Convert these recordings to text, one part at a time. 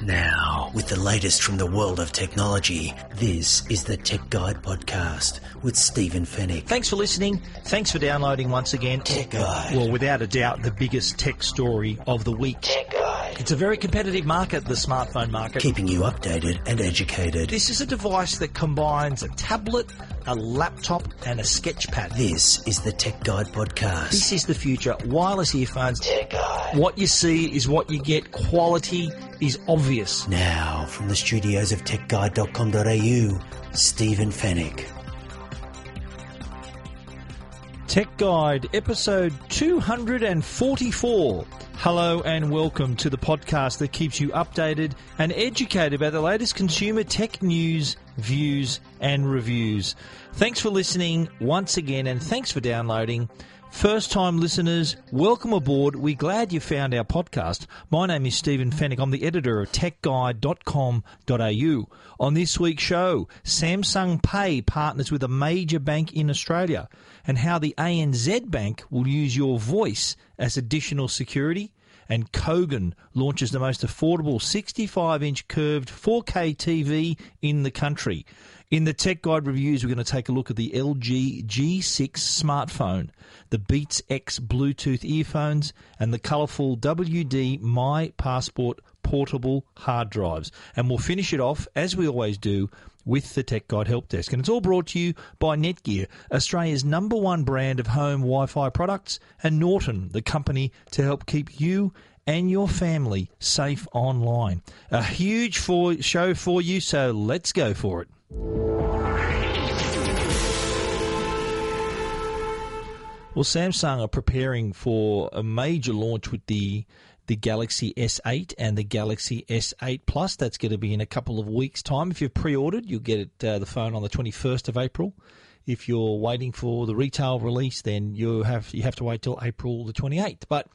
Now, with the latest from the world of technology, this is the Tech Guide Podcast with Stephen Fenech. Thanks for listening. Thanks for downloading once again. Tech Guide. Well, without a doubt, the biggest tech story of the week. Tech Guide. It's a very competitive market, the smartphone market. Keeping you updated and educated. This is a device that combines a tablet, a laptop, and a sketch pad. This is the Tech Guide Podcast. This is the future. Wireless earphones. Tech Guide. What you see is what you get. Quality is obvious. Now, from the studios of techguide.com.au, Stephen Fenech. Tech Guide, episode 244. Hello and welcome to the podcast that keeps you updated and educated about the latest consumer tech news, views, and reviews. Thanks for listening once again and thanks for downloading. First time listeners, welcome aboard. We're glad you found our podcast. My name is Stephen Fenech. I'm the editor of techguide.com.au. On this week's show, Samsung Pay partners with a major bank in Australia and how the ANZ Bank will use your voice as additional security. And Kogan launches the most affordable 65 inch curved 4K TV in the country. In the Tech Guide reviews, we're going to take a look at the LG G6 smartphone, the Beats X Bluetooth earphones, and the colourful WD My Passport portable hard drives. And we'll finish it off, as we always do, with the Tech Guide Help Desk. And it's all brought to you by Netgear, Australia's number one brand of home Wi Fi products, and Norton, the company to help keep you and your family safe online. A huge for- show for you, so let's go for it. Well, Samsung are preparing for a major launch with the the Galaxy S8 and the Galaxy S8 Plus. That's going to be in a couple of weeks' time. If you've pre-ordered, you'll get it, uh, the phone on the 21st of April. If you're waiting for the retail release, then you have you have to wait till April the 28th. But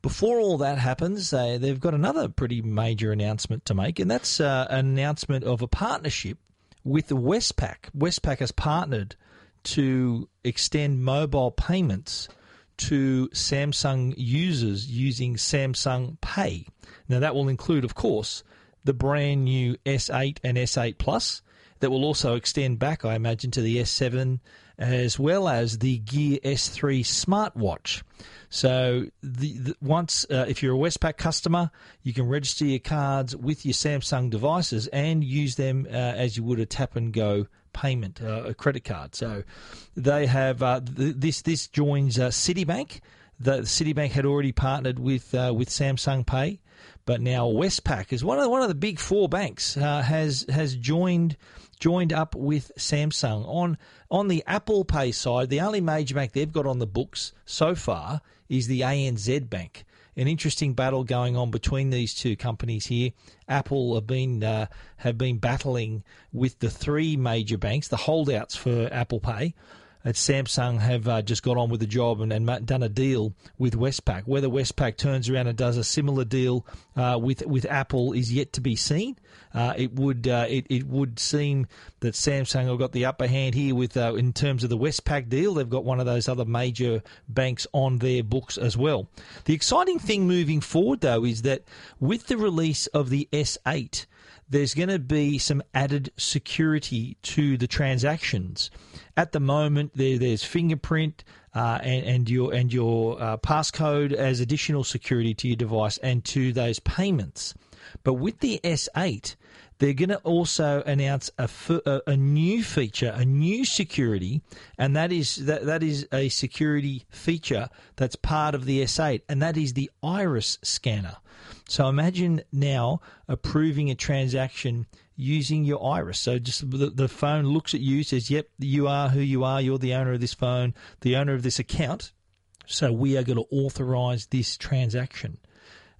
before all that happens, uh, they've got another pretty major announcement to make, and that's uh, an announcement of a partnership with Westpac. Westpac has partnered to extend mobile payments to Samsung users using Samsung Pay. Now, that will include, of course, the brand new S8 and S8 Plus. That will also extend back, I imagine, to the S7 as well as the Gear S3 smartwatch. So, the, the, once uh, if you're a Westpac customer, you can register your cards with your Samsung devices and use them uh, as you would a tap and go payment, uh, a credit card. So, they have uh, th- this. This joins uh, Citibank. The Citibank had already partnered with uh, with Samsung Pay, but now Westpac is one of the, one of the big four banks has has joined joined up with Samsung on on the Apple Pay side. The only major bank they've got on the books so far is the ANZ Bank. An interesting battle going on between these two companies here. Apple have been uh, have been battling with the three major banks, the holdouts for Apple Pay. At Samsung have uh, just got on with the job and, and, done a deal with Westpac. Whether Westpac turns around and does a similar deal uh, with with Apple is yet to be seen. Uh, it would uh, it, it would seem that Samsung have got the upper hand here with uh, in terms of the Westpac deal. They've got one of those other major banks on their books as well. The exciting thing moving forward though is that with the release of the S8 there's going to be some added security to the transactions. At the moment, there, there's fingerprint uh, and, and, your and your uh, passcode as additional security to your device and to those payments. But with the S8, they're going to also announce a, a, a, new feature, a new security, and that is that, that is a security feature that's part of the S8, and that is the iris scanner. So imagine now approving a transaction using your iris. So just the, the phone looks at you, says, "Yep, you are who you are. You're the owner of this phone, the owner of this account." So we are going to authorize this transaction.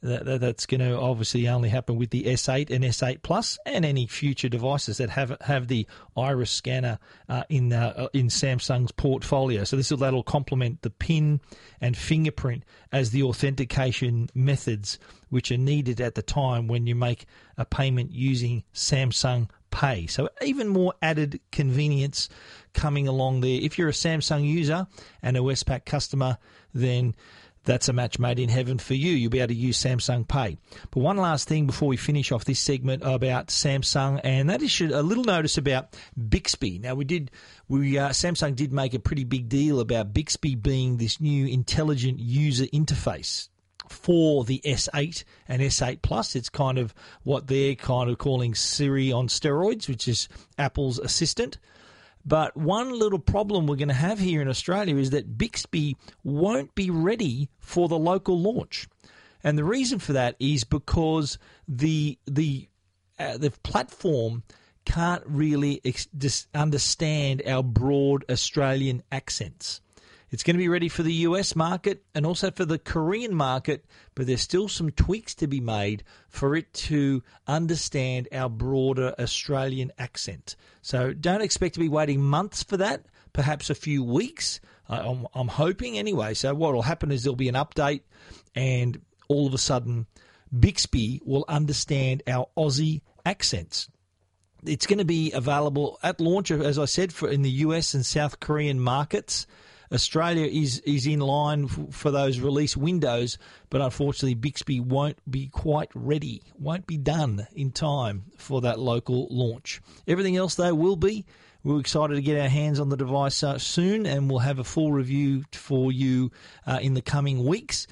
That, that, that's going to obviously only happen with the S8 and S8 Plus, and any future devices that have have the iris scanner uh, in uh, in Samsung's portfolio. So this will that'll complement the PIN and fingerprint as the authentication methods which are needed at the time when you make a payment using Samsung Pay. So even more added convenience coming along there. If you're a Samsung user and a Westpac customer, then that's a match made in heaven for you. You'll be able to use Samsung Pay. But one last thing before we finish off this segment about Samsung, and that is a little notice about Bixby. Now we did, we uh, Samsung did make a pretty big deal about Bixby being this new intelligent user interface for the S8 and S8 Plus. It's kind of what they're kind of calling Siri on steroids, which is Apple's assistant. But one little problem we're going to have here in Australia is that Bixby won't be ready for the local launch. And the reason for that is because the the uh, the platform can't really ex- understand our broad Australian accents. It's going to be ready for the US market and also for the Korean market, but there's still some tweaks to be made for it to understand our broader Australian accent. So don't expect to be waiting months for that, perhaps a few weeks. I'm, I'm hoping anyway. So what will happen is there'll be an update and all of a sudden Bixby will understand our Aussie accents it's going to be available at launch, as I said, for in the US and South Korean markets. Australia is is in line for those release windows, but unfortunately Bixby won't be quite ready, won't be done in time for that local launch. Everything else though will be. We're excited to get our hands on the device uh, soon, and we'll have a full review for you uh, in the coming weeks.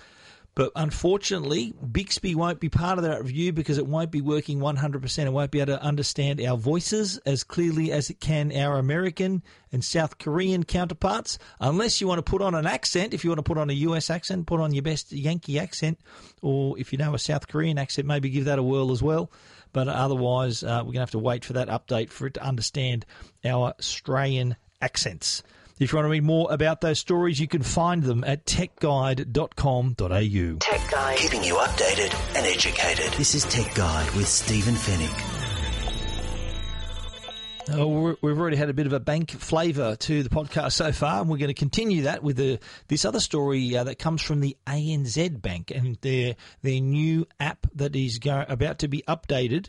But unfortunately, Bixby won't be part of that review because it won't be working 100%. It won't be able to understand our voices as clearly as it can our American and South Korean counterparts. Unless you want to put on an accent, if you want to put on a US accent, put on your best Yankee accent, or if you know a South Korean accent, maybe give that a whirl as well. But otherwise, uh, we're going to have to wait for that update for it to understand our Australian accents. If you want to read more about those stories, you can find them at techguide.com.au. Tech Guide. Keeping you updated and educated. This is Tech Guide with Stephen Fenech. Oh, we've already had a bit of a bank flavour to the podcast so far, and we're going to continue that with the, this other story uh, that comes from the ANZ Bank and their their new app that is go, about to be updated,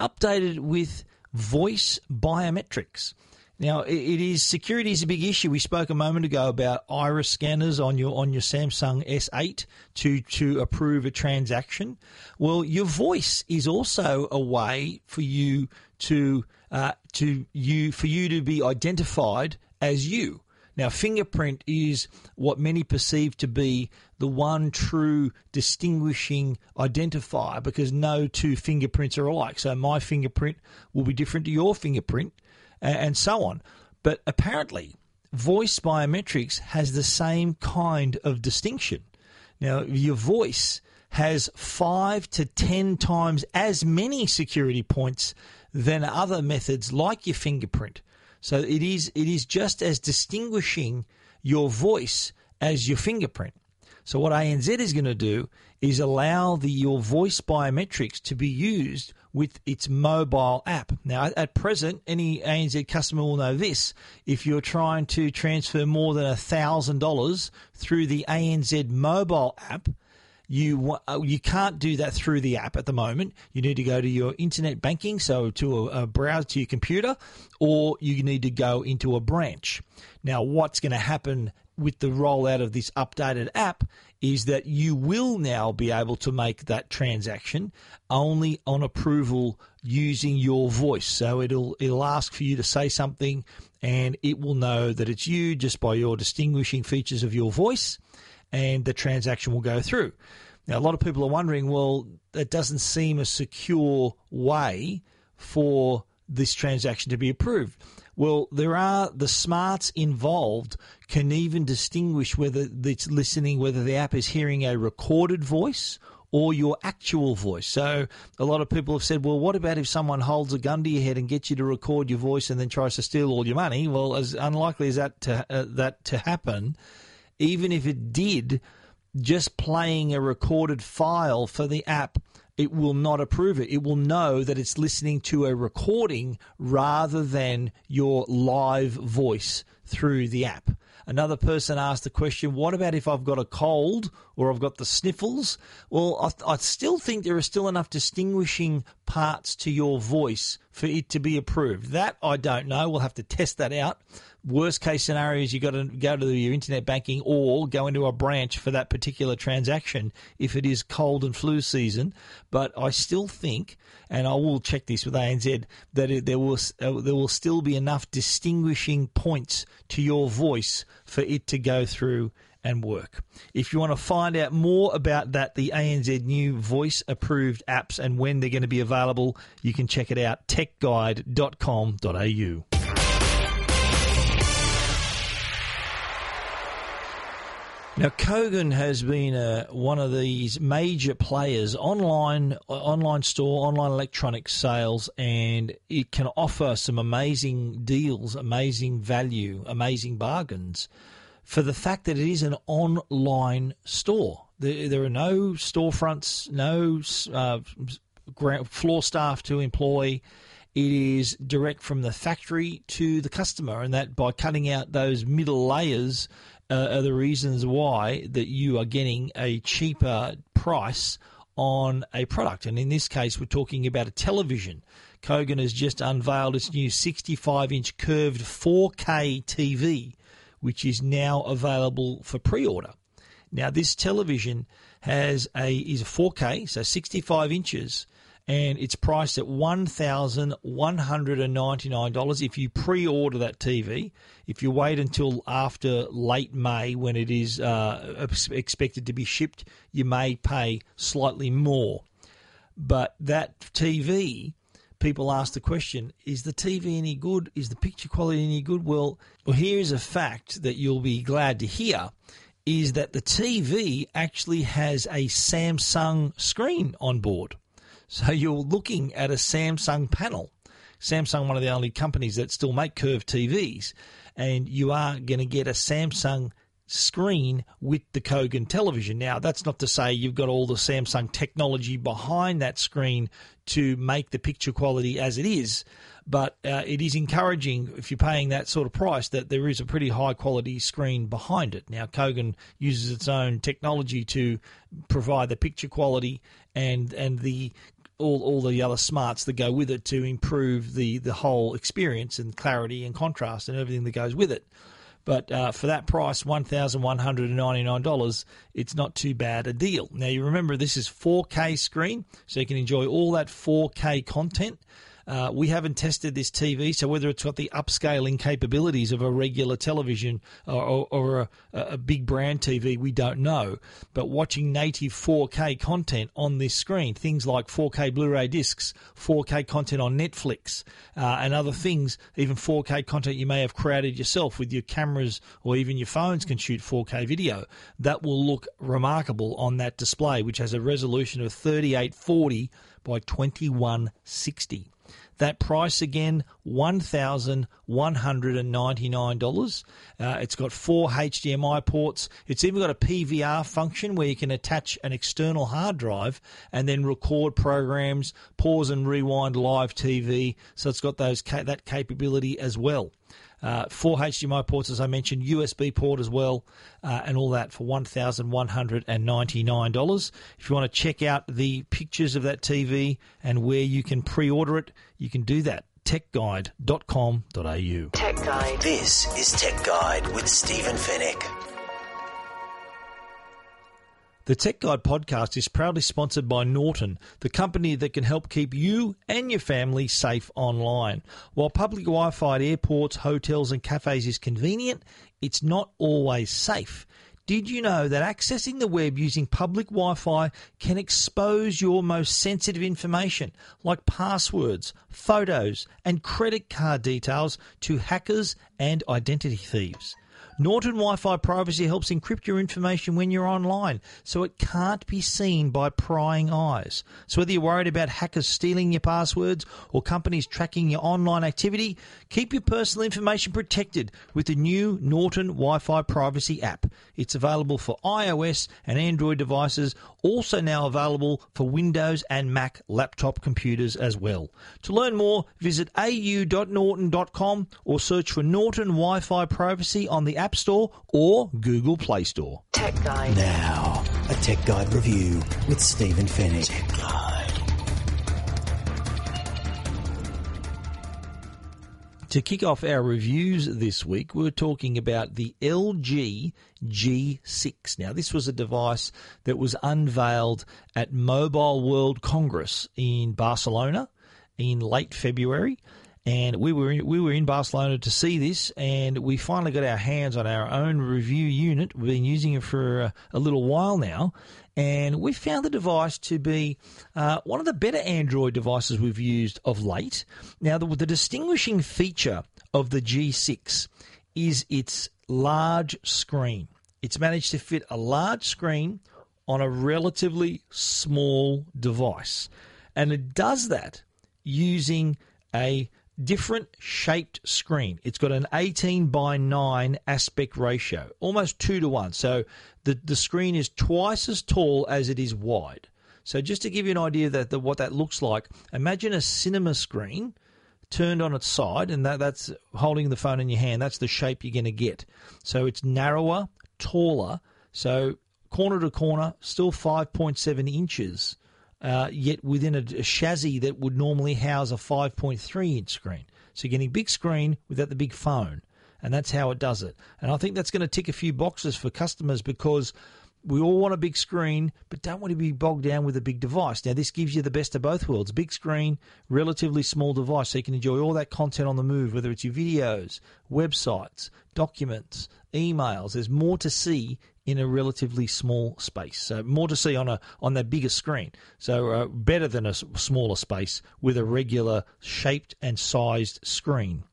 updated with voice biometrics. Now, it is security is a big issue. We spoke a moment ago about iris scanners on your on your Samsung S8 to to approve a transaction. Well, your voice is also a way for you to uh, to you for you to be identified as you. Now, fingerprint is what many perceive to be the one true distinguishing identifier because no two fingerprints are alike. So, my fingerprint will be different to your fingerprint and so on. But apparently, voice biometrics has the same kind of distinction. Now, your voice has five to ten times as many security points than other methods like your fingerprint. So it is it is just as distinguishing your voice as your fingerprint. So what ANZ is going to do is allow the your voice biometrics to be used with its mobile app. Now, at present, any ANZ customer will know this. If you're trying to transfer more than $1,000 through the ANZ mobile app, you uh, you can't do that through the app at the moment. You need to go to your internet banking, so to a, a browser to your computer, or you need to go into a branch. Now, what's going to happen with the rollout of this updated app is that you will now be able to make that transaction only on approval using your voice. So it'll it'll ask for you to say something and it will know that it's you just by your distinguishing features of your voice and the transaction will go through. Now a lot of people are wondering, well, that doesn't seem a secure way for this transaction to be approved. Well, there are the smarts involved can even distinguish whether it's listening, whether the app is hearing a recorded voice or your actual voice. So a lot of people have said, well, what about if someone holds a gun to your head and gets you to record your voice and then tries to steal all your money? Well, as unlikely as that to, uh, that to happen, even if it did, just playing a recorded file for the app it will not approve it. It will know that it's listening to a recording rather than your live voice through the app. Another person asked the question, what about if I've got a cold or I've got the sniffles? Well, I, I, still think there are still enough distinguishing parts to your voice for it to be approved? That I don't know. We'll have to test that out. Worst case scenario is you've got to go to your internet banking or go into a branch for that particular transaction if it is cold and flu season. But I still think, and I will check this with ANZ, that it, there will uh, there will still be enough distinguishing points to your voice for it to go through and work. If you want to find out more about that, the ANZ new voice approved apps and when they're going to be available, you can check it out techguide.com.au. Now, Kogan has been uh, one of these major players online, uh, online store, online electronic sales, and it can offer some amazing deals, amazing value, amazing bargains for the fact that it is an online store. There, there are no storefronts, no uh, floor staff to employ. It is direct from the factory to the customer, and that by cutting out those middle layers uh, are the reasons why that you are getting a cheaper price on a product. And in this case, we're talking about a television. Kogan has just unveiled its new 65 inch curved 4K TV, which is now available for pre order. Now, this television has a is a 4K, so 65 inches, and it's priced at $1,199 if you pre order that TV. If you wait until after late May when it is uh, expected to be shipped, you may pay slightly more. But that TV, people ask the question is the TV any good? Is the picture quality any good? Well, well here is a fact that you'll be glad to hear is that the TV actually has a Samsung screen on board. So you're looking at a Samsung panel. Samsung, one of the only companies that still make curved TVs, and you are going to get a Samsung screen with the Kogan television. Now, that's not to say you've got all the Samsung technology behind that screen to make the picture quality as it is, but uh, it is encouraging if you're paying that sort of price that there is a pretty high quality screen behind it. Now, Kogan uses its own technology to provide the picture quality and and the all, all the other smarts that go with it to improve the, the whole experience and clarity and contrast and everything that goes with it. But uh, for that price, $1,199, it's not too bad a deal. Now, you remember this is 4K screen, so you can enjoy all that 4K content. Uh, we haven't tested this TV, so whether it's got the upscaling capabilities of a regular television or, or, or a, a, big brand TV, we don't know. But watching native 4K content on this screen, things like 4K Blu ray discs, 4K content on Netflix, uh, and other things, even 4K content you may have created yourself with your cameras or even your phones can shoot 4K video, that will look remarkable on that display, which has a resolution of 3840 by 2160. That price again, $1,199. Uh, it's got four HDMI ports. It's even got a PVR function where you can attach an external hard drive and then record programs, pause and rewind live TV. So it's got those that capability as well. Uh, four HDMI ports, as I mentioned, USB port as well, uh, and all that for $1,199. If you want to check out the pictures of that TV and where you can pre order it, you can do that. TechGuide.com.au. Tech Guide. This is Tech Guide with Stephen Fenech. The Tech Guide podcast is proudly sponsored by Norton, the company that can help keep you and your family safe online. While public Wi Fi at airports, hotels, and cafes is convenient, it's not always safe. Did you know that accessing the web using public Wi Fi can expose your most sensitive information, like passwords, photos, and credit card details, to hackers and identity thieves? Norton Wi Fi privacy helps encrypt your information when you're online so it can't be seen by prying eyes. So, whether you're worried about hackers stealing your passwords or companies tracking your online activity, keep your personal information protected with the new Norton Wi Fi privacy app. It's available for iOS and Android devices, also now available for Windows and Mac laptop computers as well. To learn more, visit au.norton.com or search for Norton Wi Fi privacy on the App Store or Google Play Store. Tech Guide. Now, a Tech Guide review with Stephen Fenech. To kick off our reviews this week, we're talking about the LG G6. Now, this was a device that was unveiled at Mobile World Congress in Barcelona in late February and we were in, we were in Barcelona to see this, and we finally got our hands on our own review unit. We've been using it for a, a little while now, and we found the device to be uh, one of the better Android devices we've used of late. Now, the, the distinguishing feature of the G6 is its large screen. It's managed to fit a large screen on a relatively small device, and it does that using a different shaped screen. It's got an 18 by 9 aspect ratio, almost 2 to 1. So the, the screen is twice as tall as it is wide. So just to give you an idea that the, what that looks like, imagine a cinema screen turned on its side, and that, that's holding the phone in your hand. That's the shape you're going to get. So it's narrower, taller. So corner to corner, still 5.7 inches uh, yet within a, a, chassis that would normally house a 5.3 inch screen. So you're getting big screen without the big phone, and that's how it does it. And I think that's going to tick a few boxes for customers because we all want a big screen, but don't want to be bogged down with a big device. Now, this gives you the best of both worlds big screen, relatively small device, so you can enjoy all that content on the move, whether it's your videos, websites, documents, emails. There's more to see in a relatively small space. So more to see on a on that bigger screen. So uh, better than a smaller space with a regular shaped and sized screen.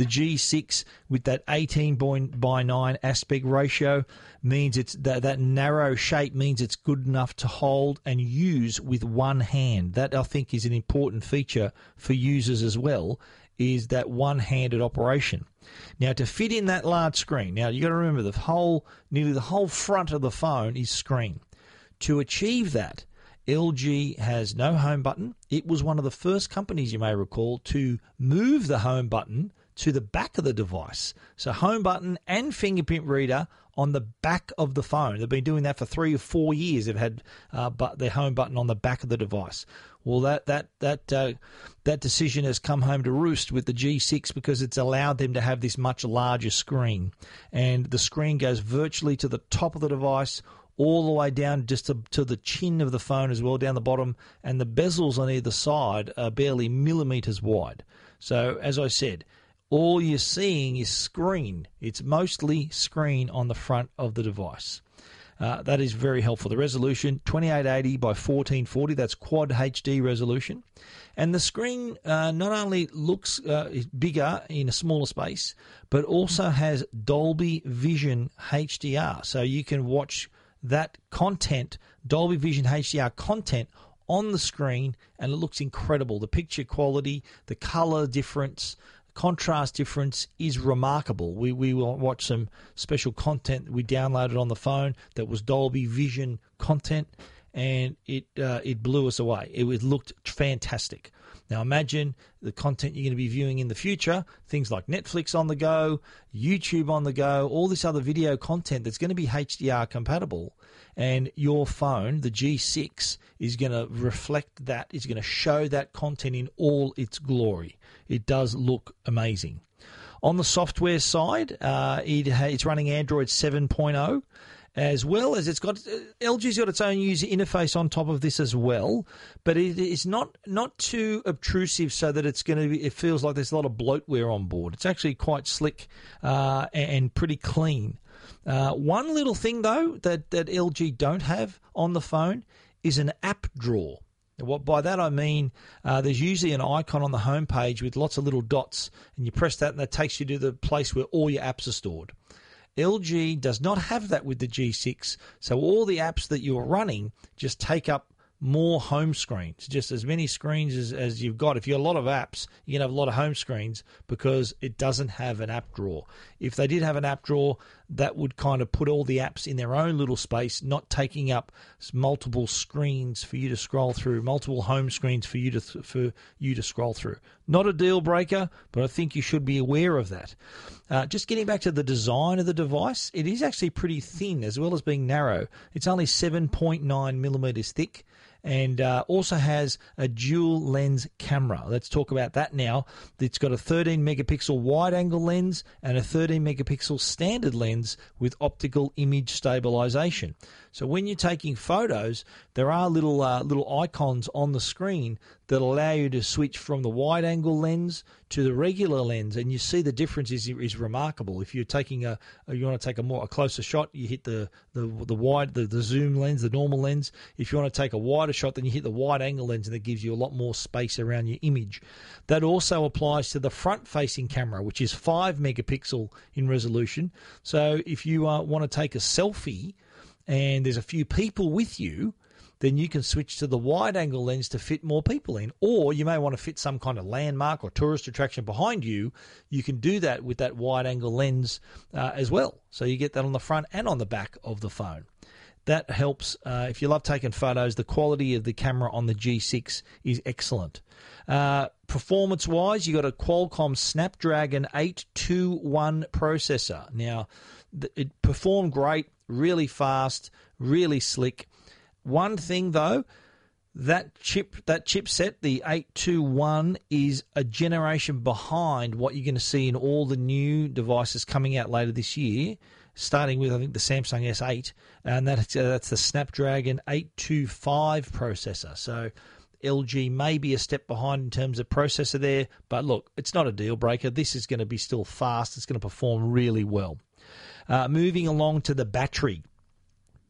The G6 with that 18 by 9 aspect ratio means it's that, that narrow shape means it's good enough to hold and use with one hand. That I think is an important feature for users as well is that one-handed operation. Now, to fit in that large screen, now you got to remember the whole, nearly the whole front of the phone is screen. To achieve that, LG has no home button. It was one of the first companies, you may recall, to move the home button to the back of the device. So, home button and fingerprint reader on the back of the phone. They've been doing that for three or four years. They've had uh, but their home button on the back of the device. Well, that that that uh, that decision has come home to roost with the G6 because it's allowed them to have this much larger screen, and the screen goes virtually to the top of the device all the way down just to, to, the chin of the phone as well, down the bottom, and the bezels on either side are barely millimeters wide. So, as I said, all you're seeing is screen. It's mostly screen on the front of the device. Uh, that is very helpful. The resolution 2880 by 1440, that's quad HD resolution. And the screen uh, not only looks uh, bigger in a smaller space, but also has Dolby Vision HDR. So you can watch that content, Dolby Vision HDR content, on the screen, and it looks incredible. The picture quality, the color difference, contrast difference is remarkable. We we will watch some special content we downloaded on the phone that was Dolby Vision content, and it uh, it blew us away. It, it looked fantastic. Now imagine the content you're going to be viewing in the future, things like Netflix on the go, YouTube on the go, all this other video content that's going to be HDR compatible. And your phone, the G6, is going to reflect that, is going to show that content in all its glory. It does look amazing. On the software side, uh, it, it's running Android 7.0 as well as it's got uh, LG's got its own user interface on top of this as well, but it is not not too obtrusive so that it's going to be. It feels like there's a lot of bloatware on board. It's actually quite slick uh, and pretty clean. Uh, one little thing though that that LG don't have on the phone is an app drawer. What by that I mean, uh, there's usually an icon on the home page with lots of little dots, and you press that, and that takes you to the place where all your apps are stored. LG does not have that with the G6, so all the apps that you're running just take up more home screens, just as many screens as, as you've got. If you have a lot of apps, you can have a lot of home screens because it doesn't have an app drawer. If they did have an app drawer, that would kind of put all the apps in their own little space, not taking up multiple screens for you to scroll through, multiple home screens for you to for you to scroll through. Not a deal breaker, but I think you should be aware of that. Uh, just getting back to the design of the device, it is actually pretty thin as well as being narrow. It's only 7.9 millimeters thick and uh, also has a dual lens camera. Let's talk about that now. It's got a 13 megapixel wide angle lens and a 13 megapixel standard lens with optical image stabilization. So when you're taking photos, there are little uh, little icons on the screen that allow you to switch from the wide angle lens to the regular lens, and you see the difference is is remarkable. If you're taking a you want to take a more a closer shot, you hit the the the wide the, the zoom lens, the normal lens. If you want to take a wider shot, then you hit the wide angle lens, and that gives you a lot more space around your image. That also applies to the front facing camera, which is five megapixel in resolution. So if you uh, want to take a selfie and there's a few people with you, then you can switch to the wide angle lens to fit more people in. Or you may want to fit some kind of landmark or tourist attraction behind you. You can do that with that wide angle lens uh, as well. So you get that on the front and on the back of the phone. That helps. Uh, if you love taking photos, the quality of the camera on the G6 is excellent. Uh, performance wise, you've got a Qualcomm Snapdragon 821 processor. Now, it performed great really fast, really slick. One thing though, that chip that chipset, the 821, is a generation behind what you're going to see in all the new devices coming out later this year. Starting with I think the Samsung S8, and that's uh, that's the Snapdragon 825 processor. So LG may be a step behind in terms of processor there, but look, it's not a deal breaker. This is going to be still fast. It's going to perform really well. Uh, moving along to the battery.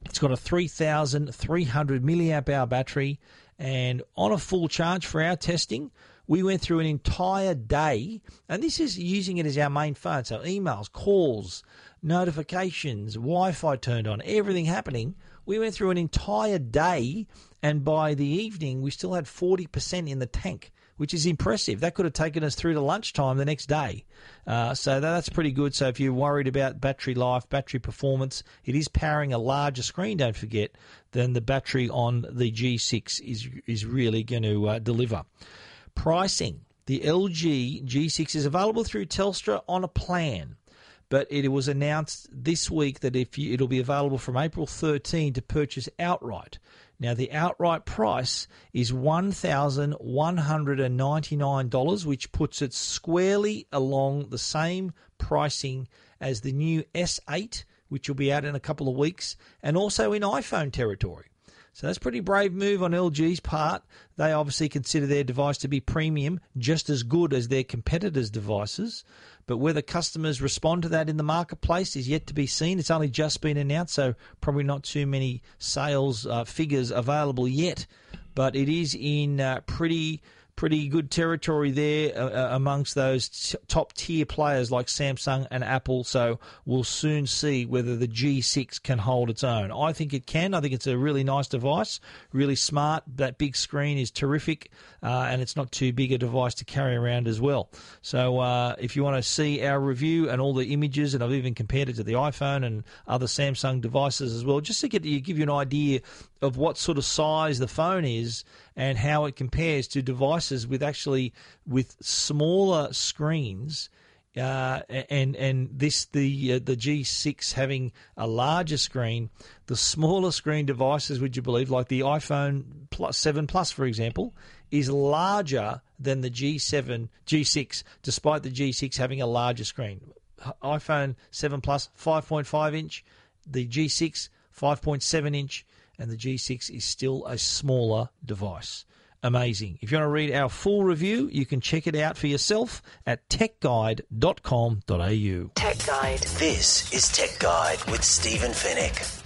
It's got a 3,300 milliamp hour battery, and on a full charge for our testing, we went through an entire day, and this is using it as our main phone. So, emails, calls, notifications, Wi Fi turned on, everything happening. We went through an entire day, and by the evening, we still had 40% in the tank which is impressive. That could have taken us through to lunchtime the next day. Uh, so that's pretty good. So if you're worried about battery life, battery performance, it is powering a larger screen, don't forget, than the battery on the G6 is, is really going to uh, deliver. Pricing. The LG G6 is available through Telstra on a plan but it was announced this week that if you, it'll be available from April 13 to purchase outright. Now, the outright price is $1,199, which puts it squarely along the same pricing as the new S8, which will be out in a couple of weeks, and also in iPhone territory. So that's a pretty brave move on LG's part. They obviously consider their device to be premium, just as good as their competitors' devices. But whether customers respond to that in the marketplace is yet to be seen. It's only just been announced, so probably not too many sales uh, figures available yet. But it is in uh, pretty pretty good territory there uh, uh, amongst those t- top tier players like Samsung and Apple. So we'll soon see whether the G6 can hold its own. I think it can. I think it's a really nice device, really smart. That big screen is terrific, uh, and it's not too big a device to carry around as well. So uh, if you want to see our review and all the images, and I've even compared it to the iPhone and other Samsung devices as well, just to get to give you an idea of what sort of size the phone is and how it compares to devices with actually with smaller screens. Uh, and and this the uh, the G6 having a larger screen, the smaller screen devices, would you believe, like the iPhone Plus Seven Plus, for example, is larger than the G7 G6, despite the G6 having a larger screen. iPhone 7 Plus 5.5 inch, the G6 5.7 inch, and the G6 is still a smaller device. Amazing. If you want to read our full review, you can check it out for yourself at techguide.com.au. Tech Guide. This is Tech Guide with Stephen Fenech.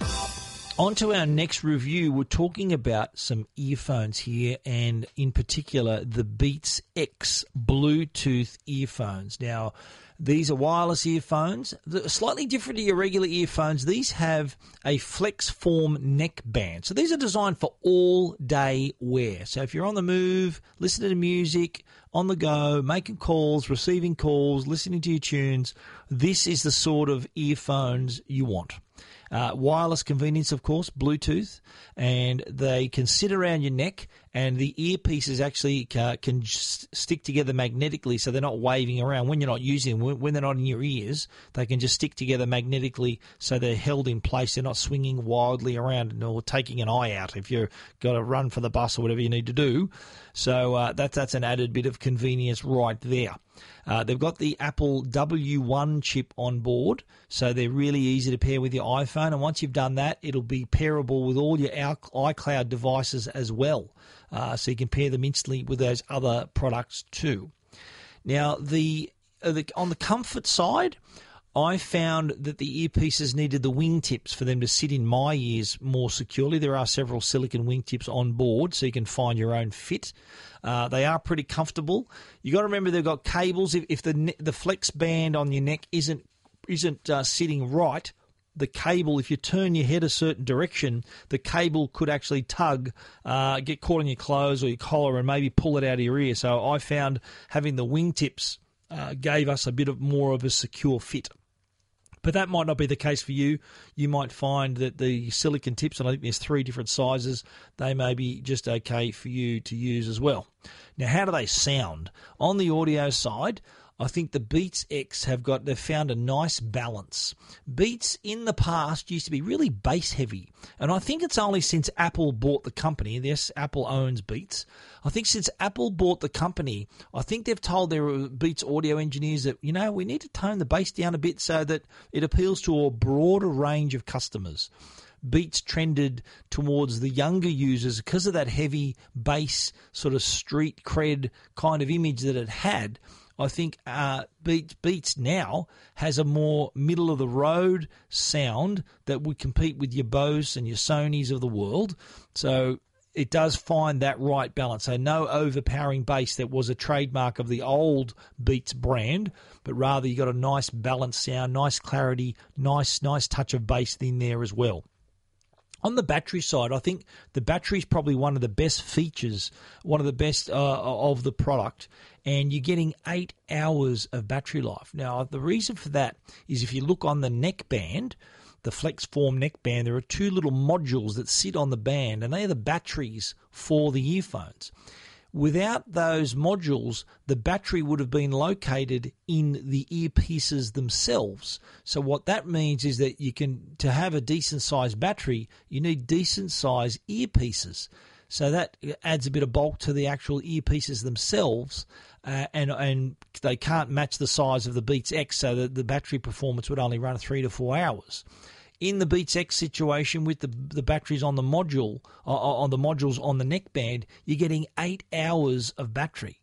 On to our next review. We're talking about some earphones here, and in particular, the Beats X Bluetooth earphones. Now, these are wireless earphones, slightly different to your regular earphones. These have a flex form neck band. So these are designed for all day wear. So if you're on the move, listening to music, on the go, making calls, receiving calls, listening to your tunes, this is the sort of earphones you want. Uh, wireless convenience, of course, Bluetooth, and they can sit around your neck and the earpieces actually ca- can stick together magnetically, so they're not waving around when you're not using them. When they're not in your ears, they can just stick together magnetically, so they're held in place. They're not swinging wildly around or taking an eye out if you've got to run for the bus or whatever you need to do. So uh, that's that's an added bit of convenience right there. Uh, they've got the Apple W1 chip on board, so they're really easy to pair with your iPhone. And once you've done that, it'll be pairable with all your iCloud devices as well. Uh, so you can pair them instantly with those other products too. Now, the, uh, the on the comfort side, I found that the earpieces needed the wingtips for them to sit in my ears more securely. There are several silicon wingtips on board, so you can find your own fit. Uh, they are pretty comfortable. You got to remember they've got cables. If, if the the flex band on your neck isn't isn't uh, sitting right, the cable, if you turn your head a certain direction, the cable could actually tug, uh, get caught in your clothes or your collar, and maybe pull it out of your ear. So I found having the wingtips uh, gave us a bit of more of a secure fit. But that might not be the case for you. You might find that the silicon tips, and I think there's three different sizes, they may be just okay for you to use as well. Now, how do they sound? On the audio side, I think the Beats X have got they've found a nice balance. Beats in the past used to be really bass heavy, and I think it's only since Apple bought the company. Yes, Apple owns Beats. I think since Apple bought the company, I think they've told their uh, Beats audio engineers that you know we need to tone the bass down a bit so that it appeals to a broader range of customers. Beats trended towards the younger users because of that heavy bass sort of street cred kind of image that it had. I think uh, Beats, Beats now has a more middle of the road sound that would compete with your Bose and your Sonys of the world. So it does find that right balance. So no overpowering bass that was a trademark of the old Beats brand, but rather you got a nice balanced sound, nice clarity, nice nice touch of bass in there as well. On the battery side, I think the battery is probably one of the best features, one of the best uh, of the product, and you're getting eight hours of battery life. Now, the reason for that is if you look on the neck band, the FlexForm neck band, there are two little modules that sit on the band, and they are the batteries for the earphones. Without those modules, the battery would have been located in the earpieces themselves. So what that means is that you can to have a decent sized battery, you need decent sized earpieces. So that adds a bit of bulk to the actual earpieces themselves, uh, and and they can't match the size of the Beats X, so that the battery performance would only run three to four hours in the Beats X situation with the the batteries on the module uh, uh, on the modules on the neckband, you're getting eight hours of battery,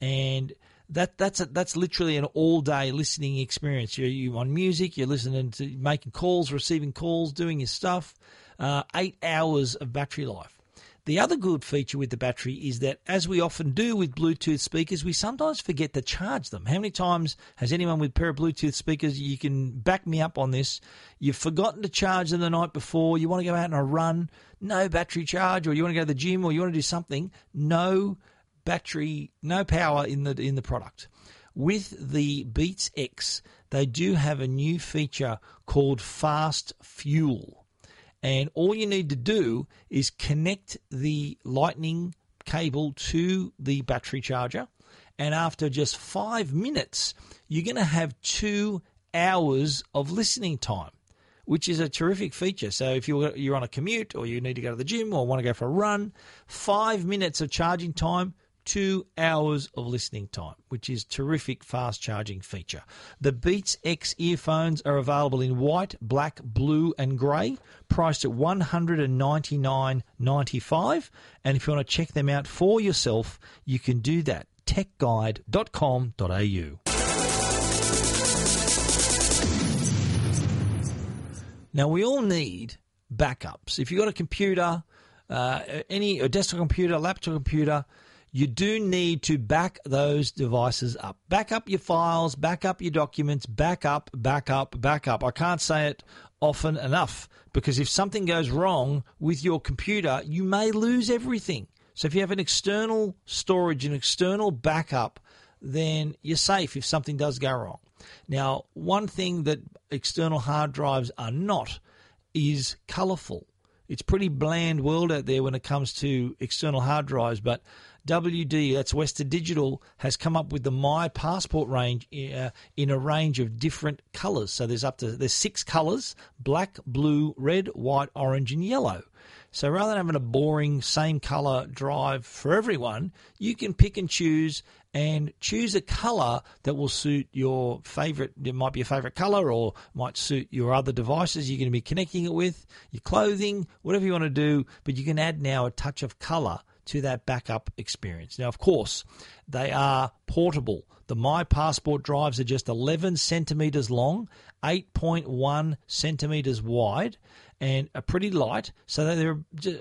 and that that's a, that's literally an all day listening experience. You're you on music, you're listening to making calls, receiving calls, doing your stuff. Uh, eight hours of battery life. The other good feature with the battery is that, as we often do with Bluetooth speakers, we sometimes forget to charge them. How many times has anyone with a pair of Bluetooth speakers, you can back me up on this, you've forgotten to charge them the night before, you want to go out on a run, no battery charge, or you want to go to the gym, or you want to do something, no battery, no power in the in the product. With the Beats X, they do have a new feature called Fast Fuel. And all you need to do is connect the lightning cable to the battery charger. And after just five minutes, you're going to have two hours of listening time, which is a terrific feature. So if you're, on a commute or you need to go to the gym or want to go for a run, five minutes of charging time two hours of listening time, which is terrific fast charging feature. The Beats X earphones are available in white, black, blue, and grey, priced at $199.95. And if you want to check them out for yourself, you can do that. techguide.com.au. Now, we all need backups. If you've got a computer, uh, any a desktop computer, laptop computer, you do need to back those devices up. Back up your files, back up your documents, back up, back up, back up. I can't say it often enough because if something goes wrong with your computer, you may lose everything. So if you have an external storage, an external backup, then you're safe if something does go wrong. Now, one thing that external hard drives are not is colorful it's pretty bland world out there when it comes to external hard drives, but WD, that's Western Digital, has come up with the My Passport range uh, in a range of different colours. So there's up to there's six colours: black, blue, red, white, orange, and yellow. So rather than having a boring same colour drive for everyone, you can pick and choose and choose a color that will suit your favorite. It might be a favorite color or might suit your other devices you're going to be connecting it with, your clothing, whatever you want to do. But you can add now a touch of color to that backup experience. Now, of course, they are portable. The My Passport drives are just 11 centimeters long, 8.1 centimeters wide, and are pretty light, so they're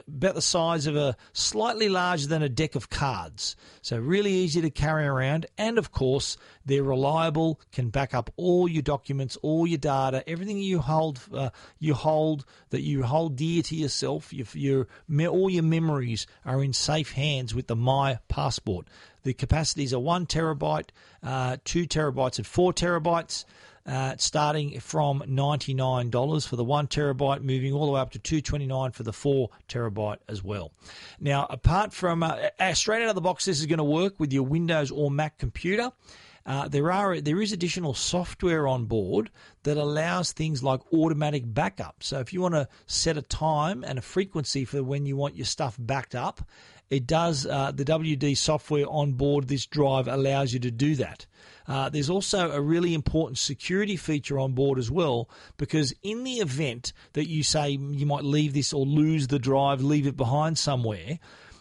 about the size of a slightly larger than a deck of cards. So really easy to carry around, and of course they're reliable, can back up all your documents, all your data, everything you hold, uh, you hold that you hold dear to yourself. Your, your all your memories are in safe hands with the My Passport. The capacities are one terabyte, uh, two terabytes, and four terabytes uh, starting from $99 for the 1 terabyte, moving all the way up to 229 for the 4 terabyte as well. Now, apart from uh, uh, straight out of the box, this is going to work with your Windows or Mac computer. Uh, there are there is additional software on board that allows things like automatic backup. So if you want to set a time and a frequency for when you want your stuff backed up, it does. Uh, the WD software on board this drive allows you to do that. Uh, there's also a really important security feature on board as well, because in the event that you say you might leave this or lose the drive, leave it behind somewhere,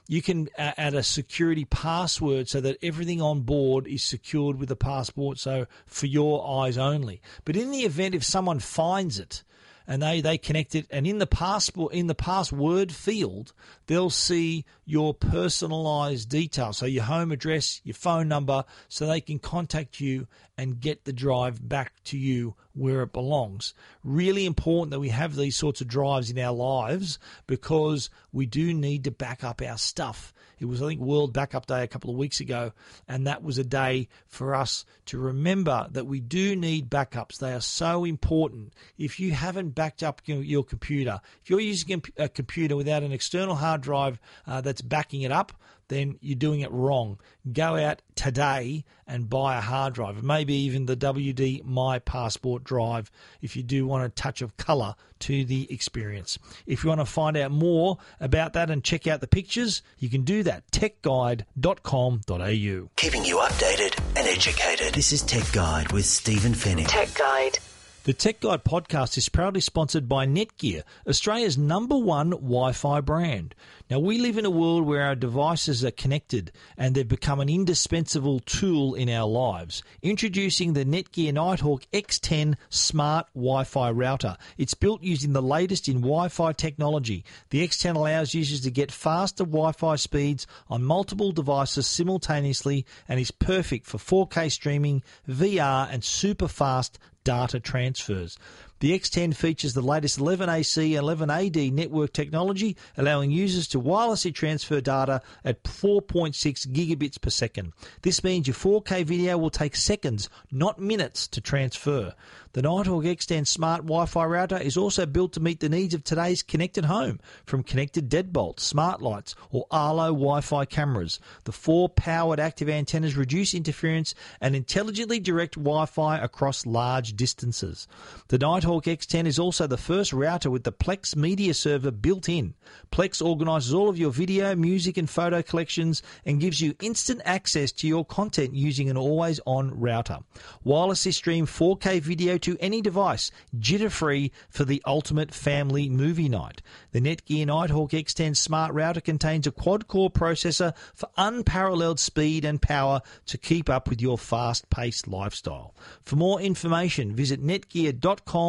you can add a security password so that everything on board is secured with a passport, so for your eyes only. But in the event if someone finds it, and they, they connect it. And in the passport, in the password field, they'll see your personalized details. So your home address, your phone number, so they can contact you and get the drive back to you where it belongs. Really important that we have these sorts of drives in our lives because we do need to back up our stuff. It was, I think, World Backup Day a couple of weeks ago, and that was a day for us to remember that we do need backups. They are so important. If you haven't backed up your, computer, if you're using a computer without an external hard drive uh, that's backing it up, then you're doing it wrong. Go out today and buy a hard drive, maybe even the WD My Passport drive if you do want a touch of colour to the experience. If you want to find out more about that and check out the pictures, you can do that techguide.com.au. Keeping you updated and educated. This is Tech Guide with Stephen Fenech. Tech Guide. The Tech Guide podcast is proudly sponsored by Netgear, Australia's number one Wi Fi brand. Now, we live in a world where our devices are connected and they've become an indispensable tool in our lives. Introducing the Netgear Nighthawk X10 Smart Wi Fi router. It's built using the latest in Wi Fi technology. The X10 allows users to get faster Wi Fi speeds on multiple devices simultaneously and is perfect for 4K streaming, VR, and super fast data transfers. The X10 features the latest 11AC and 11AD network technology, allowing users to wirelessly transfer data at 4.6 gigabits per second. This means your 4K video will take seconds, not minutes, to transfer. The Nighthawk X10 smart Wi Fi router is also built to meet the needs of today's connected home, from connected deadbolts, smart lights, or Arlo Wi Fi cameras. The four powered active antennas reduce interference and intelligently direct Wi Fi across large distances. The Nighthawk X10 is also the first router with the Plex media server built in. Plex organizes all of your video, music, and photo collections and gives you instant access to your content using an always on router. Wirelessly stream 4K video to any device, jitter free for the ultimate family movie night. The Netgear Nighthawk X10 smart router contains a quad core processor for unparalleled speed and power to keep up with your fast paced lifestyle. For more information, visit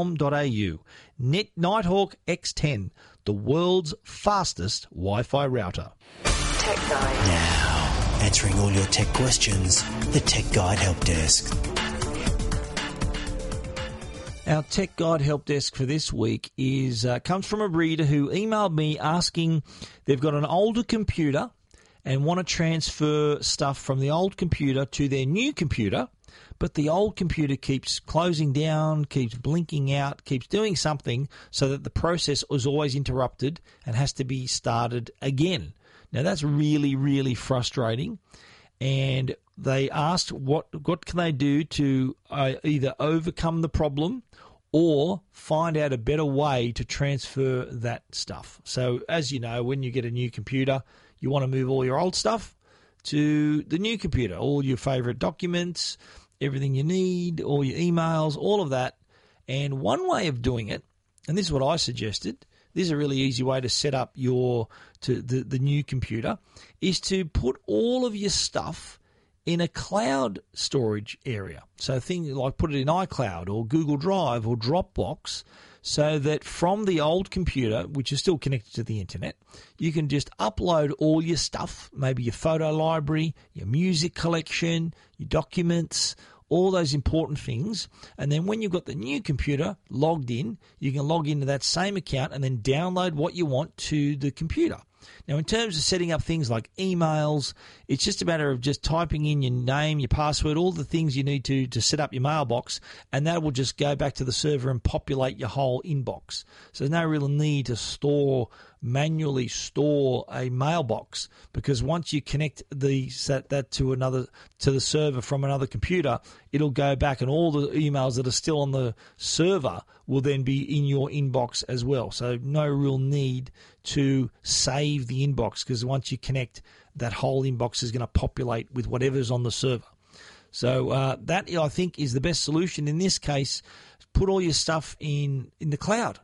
netgear.com.au. Net Nighthawk X10, the world's fastest Wi Fi router. Tech Guide. Now, answering all your tech questions, the Tech Guide Help Desk. Our Tech Guide help desk for this week is uh, comes from a reader who emailed me asking they've got an older computer and want to transfer stuff from the old computer to their new computer but the old computer keeps closing down, keeps blinking out, keeps doing something so that the process is always interrupted and has to be started again. Now that's really, really frustrating. And they asked what what can they do to uh, either overcome the problem or find out a better way to transfer that stuff. So as you know, when you get a new computer, you want to move all your old stuff to the new computer, all your favorite documents, everything you need, all your emails, all of that. And one way of doing it, and this is what I suggested, this is a really easy way to set up your to the, the new computer, is to put all of your stuff in a cloud storage area. So things like put it in iCloud or Google Drive or Dropbox so that from the old computer, which is still connected to the internet, you can just upload all your stuff, maybe your photo library, your music collection, your documents, all those important things. And then when you've got the new computer logged in, you can log into that same account and then download what you want to the computer. Now, in terms of setting up things like emails, it's just a matter of just typing in your name, your password, all the things you need to to set up your mailbox, and that will just go back to the server and populate your whole inbox. So there's no real need to store manually store a mailbox because once you connect the set that to another to the server from another computer, it'll go back and all the emails that are still on the server will then be in your inbox as well. So no real need to save the inbox because once you connect, that whole inbox is going to populate with whatever's on the server. So uh, that I think is the best solution in this case. Put all your stuff in in the cloud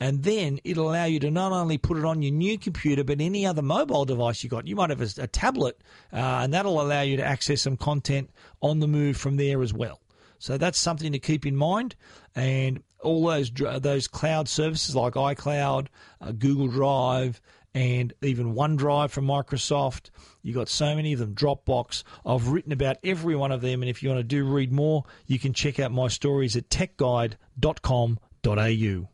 and then it'll allow you to not only put it on your new computer but any other mobile device you got. You might have a, a tablet, uh, and that'll allow you to access some content on the move from there as well. So that's something to keep in mind. And all those those cloud services like iCloud, uh, Google Drive, and even OneDrive from Microsoft. You've got so many of them. Dropbox. I've written about every one of them, and if you want to do read more, you can check out my stories at techguide.com.au.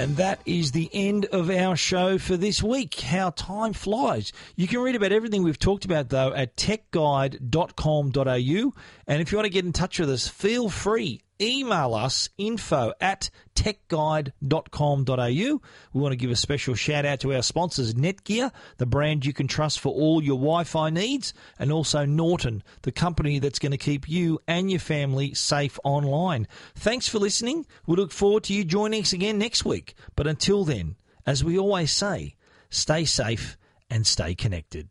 And that is the end of our show for this week. How time flies. You can read about everything we've talked about, though, at techguide.com.au. And if you want to get in touch with us, feel free email us info at techguide.com.au. We want to give a special shout out to our sponsors, Netgear, the brand you can trust for all your Wi Fi needs, and also Norton, the company that's going to keep you and your family safe online. Thanks for listening. We look forward to you joining us again next week. But until then, as we always say, stay safe and stay connected.